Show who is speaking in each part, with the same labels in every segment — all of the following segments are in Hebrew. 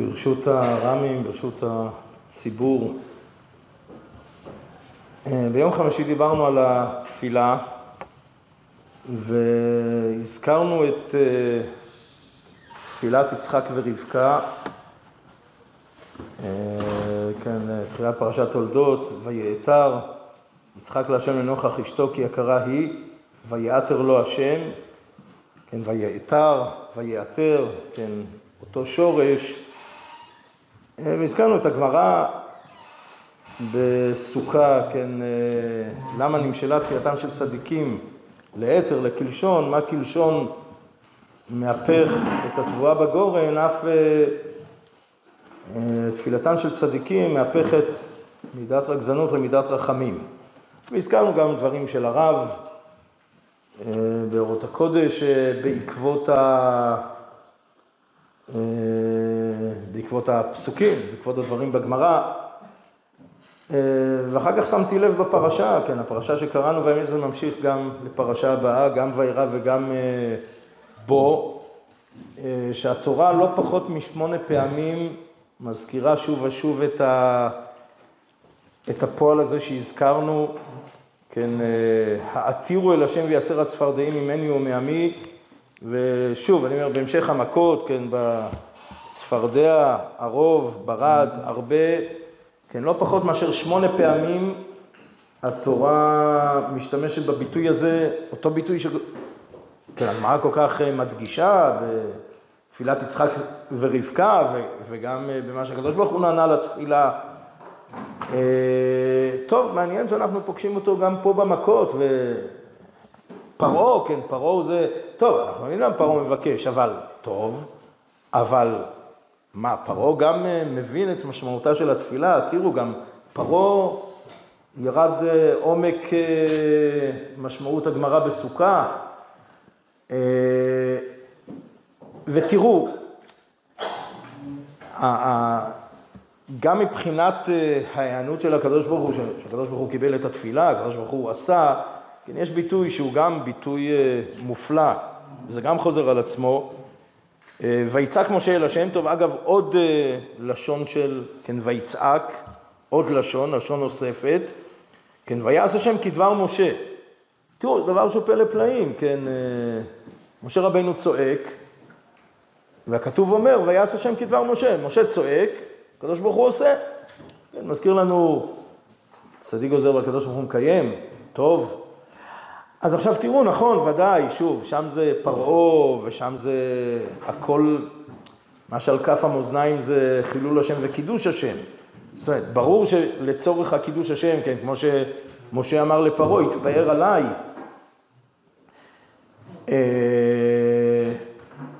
Speaker 1: ברשות הר"מים, ברשות הציבור. אה, ביום חמישי דיברנו על התפילה והזכרנו את אה, תפילת יצחק ורבקה, אה, כן, תחילת פרשת תולדות, ויעתר יצחק להשם לנוכח אשתו כי יקרה היא, ויעתר לו השם, כן, ויעתר, ויעתר, כן, אותו שורש. והזכרנו את הגמרא בסוכה, כן, למה נמשלה תפילתם של צדיקים לאתר, לקלשון, מה קלשון מהפך את התבואה בגורן, אף תפילתן של צדיקים מהפכת מידת רגזנות למידת רחמים. והזכרנו גם דברים של הרב באורות הקודש בעקבות ה... בעקבות הפסוקים, בעקבות הדברים בגמרא. ואחר כך שמתי לב בפרשה, כן, הפרשה שקראנו, והאמת זה ממשיך גם לפרשה הבאה, גם וירא וגם בו, שהתורה לא פחות משמונה פעמים מזכירה שוב ושוב את, ה... את הפועל הזה שהזכרנו, כן, העתירו אל השם ויעשר הצפרדעים ממני ומעמי, ושוב, אני אומר, בהמשך המכות, כן, בצפרדע, הרוב, ברד, הרבה, כן, לא פחות מאשר שמונה פעמים התורה משתמשת בביטוי הזה, אותו ביטוי ש... כן, הגמרא כל כך מדגישה בתפילת יצחק ורבקה, ו... וגם במה שהקדוש ברוך הוא נענה לתפילה. טוב, מעניין שאנחנו פוגשים אותו גם פה במכות, ו... פרעה, כן, פרעה זה, טוב, אנחנו יודעים למה פרעה מבקש, אבל טוב, אבל מה, פרעה גם מבין את משמעותה של התפילה, תראו, גם פרעה ירד עומק משמעות הגמרא בסוכה, ותראו, גם מבחינת ההיענות של הקדוש ברוך הוא, שהקדוש ברוך הוא קיבל את התפילה, הקדוש ברוך הוא עשה, כן, יש ביטוי שהוא גם ביטוי מופלא, וזה גם חוזר על עצמו. ויצעק משה אל השם טוב, אגב, עוד לשון של, כן, ויצעק, עוד לשון, לשון נוספת, כן, ויעש השם כדבר משה. תראו, דבר שהוא פלא פלאים, כן, משה רבנו צועק, והכתוב אומר, ויעש השם כדבר משה. משה צועק, הקדוש ברוך הוא עושה. כן, מזכיר לנו, צדיק עוזר והקדוש ברוך הוא מקיים, טוב. אז עכשיו תראו, נכון, ודאי, שוב, שם זה פרעה ושם זה הכל, מה שעל כף המאזניים זה חילול השם וקידוש השם. זאת אומרת, ברור שלצורך הקידוש השם, כן, כמו שמשה אמר לפרעה, התפאר עליי.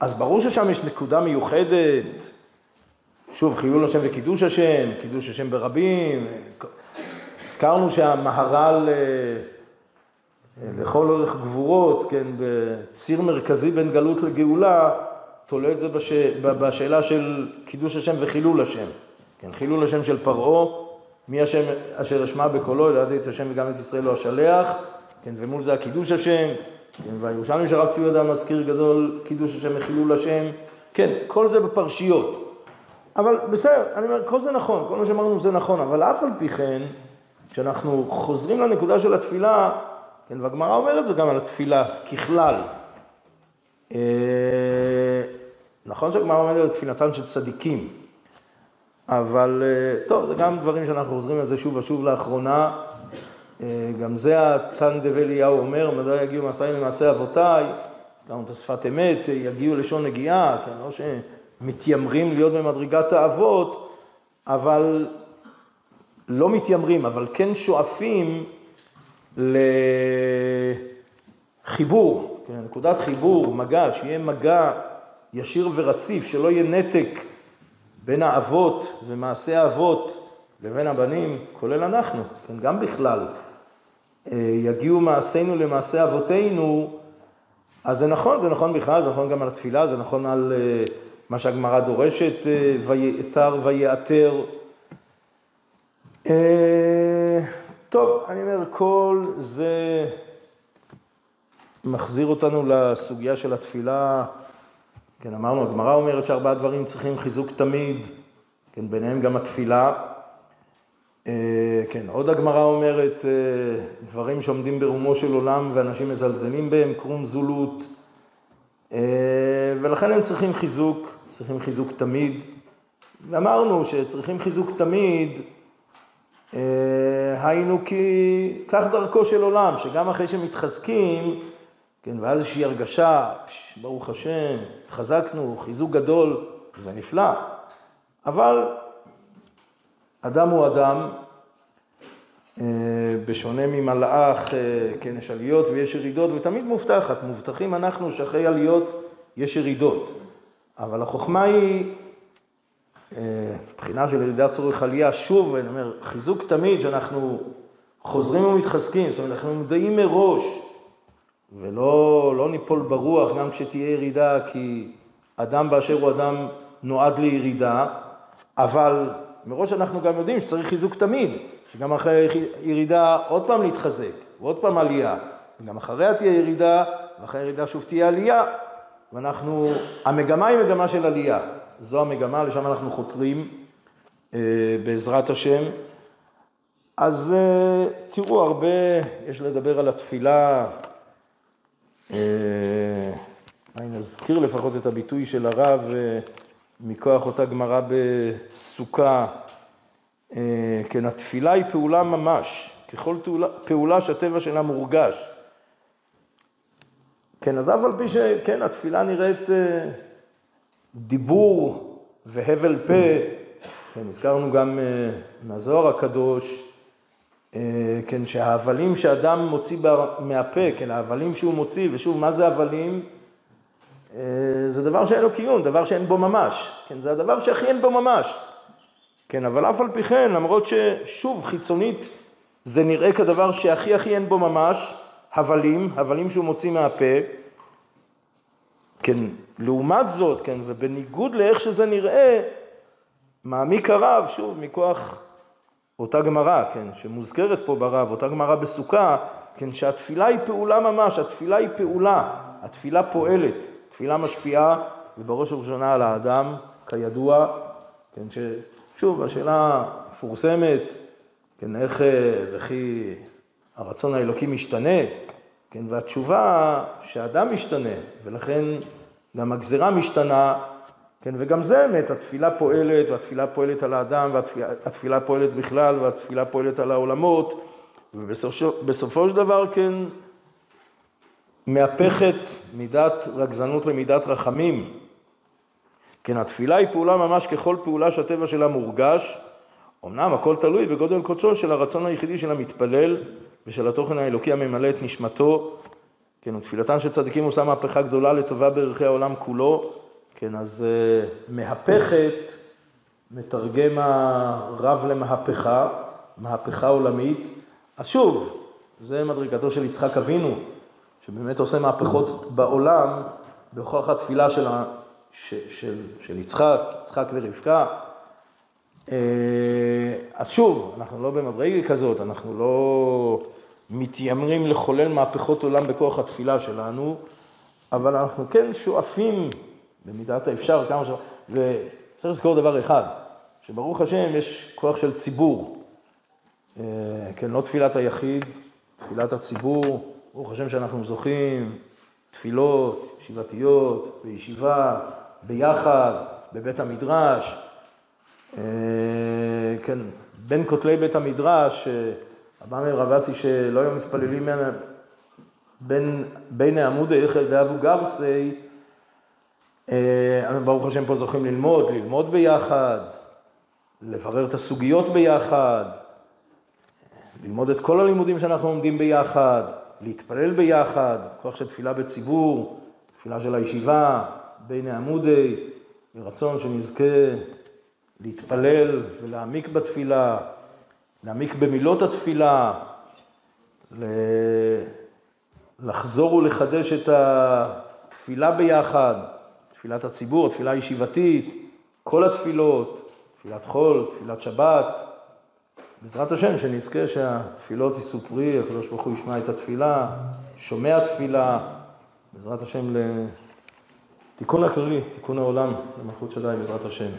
Speaker 1: אז ברור ששם יש נקודה מיוחדת, שוב, חילול השם וקידוש השם, קידוש השם ברבים. הזכרנו שהמהר"ל לכל אורך גבורות, כן, בציר מרכזי בין גלות לגאולה, תולה את זה בש... בשאלה של קידוש השם וחילול השם. כן, חילול השם של פרעה, מי השם אשר אשמע בקולו, ידעתי את השם וגם את ישראל לא אשלח, כן, ומול זה הקידוש השם, כן, והירושלמי של הרב צבי יהודה מזכיר גדול, קידוש השם וחילול השם, כן, כל זה בפרשיות. אבל בסדר, אני אומר, כל זה נכון, כל מה שאמרנו זה נכון, אבל אף על פי כן, כשאנחנו חוזרים לנקודה של התפילה, כן, והגמרא אומרת זה גם על התפילה ככלל. נכון שהגמרא אומרת על תפילתן של צדיקים, אבל טוב, זה גם דברים שאנחנו חוזרים לזה שוב ושוב לאחרונה. גם זה התן דב אליהו אומר, מדי יגיעו מעשיי למעשה אבותיי, הזכרנו את השפת אמת, יגיעו לשון נגיעה, כן, לא שמתיימרים להיות במדרגת האבות, אבל לא מתיימרים, אבל כן שואפים לחיבור, כן, נקודת חיבור, מגע, שיהיה מגע ישיר ורציף, שלא יהיה נתק בין האבות ומעשי האבות לבין הבנים, כולל אנחנו, כן, גם בכלל. יגיעו מעשינו למעשי אבותינו, אז זה נכון, זה נכון בכלל, זה נכון גם על התפילה, זה נכון על מה שהגמרא דורשת, ויעתר ויעתר. טוב, אני אומר, כל זה מחזיר אותנו לסוגיה של התפילה, כן, אמרנו, הגמרא אומרת שארבעה דברים צריכים חיזוק תמיד, כן, ביניהם גם התפילה. אה, כן, עוד הגמרא אומרת, אה, דברים שעומדים ברומו של עולם ואנשים מזלזלים בהם, קרום זולות, אה, ולכן הם צריכים חיזוק, צריכים חיזוק תמיד. ואמרנו שצריכים חיזוק תמיד, היינו כי כך דרכו של עולם, שגם אחרי שמתחזקים, כן, ואז איזושהי הרגשה, ברוך השם, התחזקנו, חיזוק גדול, זה נפלא, אבל אדם הוא אדם, אה, בשונה ממלאך, אה, כן, יש עליות ויש ירידות, ותמיד מובטחת, מובטחים אנחנו שאחרי עליות יש ירידות. אבל החוכמה היא, מבחינה של ירידת צורך עלייה, שוב, אני אומר, חיזוק תמיד שאנחנו חוזרים ומתחזקים, זאת אומרת, אנחנו מודעים מראש, ולא לא ניפול ברוח גם כשתהיה ירידה, כי אדם באשר הוא אדם נועד לירידה, אבל מראש אנחנו גם יודעים שצריך חיזוק תמיד, שגם אחרי ירידה עוד פעם להתחזק, ועוד פעם עלייה, וגם אחריה תהיה ירידה, ואחרי ירידה שוב תהיה עלייה, ואנחנו, המגמה היא מגמה של עלייה, זו המגמה, לשם אנחנו חותרים אה, בעזרת השם. אז אה, תראו, הרבה יש לדבר על התפילה, אה, אני נזכיר לפחות את הביטוי של הרב, מכוח אותה גמרא בסוכה, כן, התפילה היא פעולה ממש, ככל פעולה שהטבע שלה מורגש. כן, אז אף על פי שכן, התפילה נראית דיבור והבל פה, כן, הזכרנו גם אה, מהזוהר הקדוש, כן, שההבלים שאדם מוציא מהפה, כן, ההבלים שהוא מוציא, ושוב, מה זה הבלים? אה, זה דבר שאין לו קיום, דבר שאין בו ממש. כן, זה הדבר שהכי אין בו ממש. כן, אבל אף על פי כן, למרות ששוב, חיצונית, זה נראה כדבר שהכי הכי אין בו ממש, הבלים, הבלים שהוא מוציא מהפה. כן, לעומת זאת, כן, ובניגוד לאיך שזה נראה, מעמיק הרב, שוב, מכוח אותה גמרא, כן, שמוזכרת פה ברב, אותה גמרא בסוכה, כן, שהתפילה היא פעולה ממש, התפילה היא פעולה, התפילה פועלת. תפילה משפיעה, ובראש ובראשונה על האדם, כידוע, כן, ששוב, השאלה מפורסמת, כן, איך וכי הרצון האלוקי משתנה, כן, והתשובה שהאדם משתנה, ולכן גם הגזרה משתנה, כן, וגם זה אמת, התפילה פועלת, והתפילה פועלת על האדם, והתפילה פועלת בכלל, והתפילה פועלת על העולמות, ובסופו של דבר, כן, מהפכת מידת רגזנות למידת רחמים. כן, התפילה היא פעולה ממש ככל פעולה שהטבע שלה מורגש. אמנם הכל תלוי בגודל קודשו של הרצון היחידי של המתפלל ושל התוכן האלוקי הממלא את נשמתו. כן, ותפילתן של צדיקים עושה מהפכה גדולה לטובה בערכי העולם כולו. כן, אז uh, מהפכת, מתרגם הרב למהפכה, מהפכה עולמית. אז שוב, זה מדרגתו של יצחק אבינו, שבאמת עושה מהפכות בעולם, בכוח התפילה של, ה, ש, של, של יצחק, יצחק ורבקה. אה, אז שוב, אנחנו לא במדרגה כזאת, אנחנו לא מתיימרים לחולל מהפכות עולם בכוח התפילה שלנו, אבל אנחנו כן שואפים במידת האפשר כמה ש... וצריך לזכור דבר אחד, שברוך השם יש כוח של ציבור. אה, כן, לא תפילת היחיד, תפילת הציבור. ברוך השם שאנחנו זוכים, תפילות, ישיבתיות, בישיבה, ביחד, בבית המדרש. אה, כן, בין כותלי בית המדרש, הבא מרב אסי שלא היו מתפללים בין, בין העמודי יחל דאבו גרסי, אה, ברוך השם פה זוכים ללמוד, ללמוד ביחד, לברר את הסוגיות ביחד, ללמוד את כל הלימודים שאנחנו לומדים ביחד. להתפלל ביחד, כוח של תפילה בציבור, תפילה של הישיבה, בין העמודי, ברצון שנזכה להתפלל ולהעמיק בתפילה, להעמיק במילות התפילה, לחזור ולחדש את התפילה ביחד, תפילת הציבור, תפילה ישיבתית, כל התפילות, תפילת חול, תפילת שבת, בעזרת השם, שנזכה שהתפילות יישאו פרי, הקדוש ברוך הוא ישמע את התפילה, שומע תפילה, בעזרת השם תיקון הכללי, תיקון העולם, למלכות שדי בעזרת השם.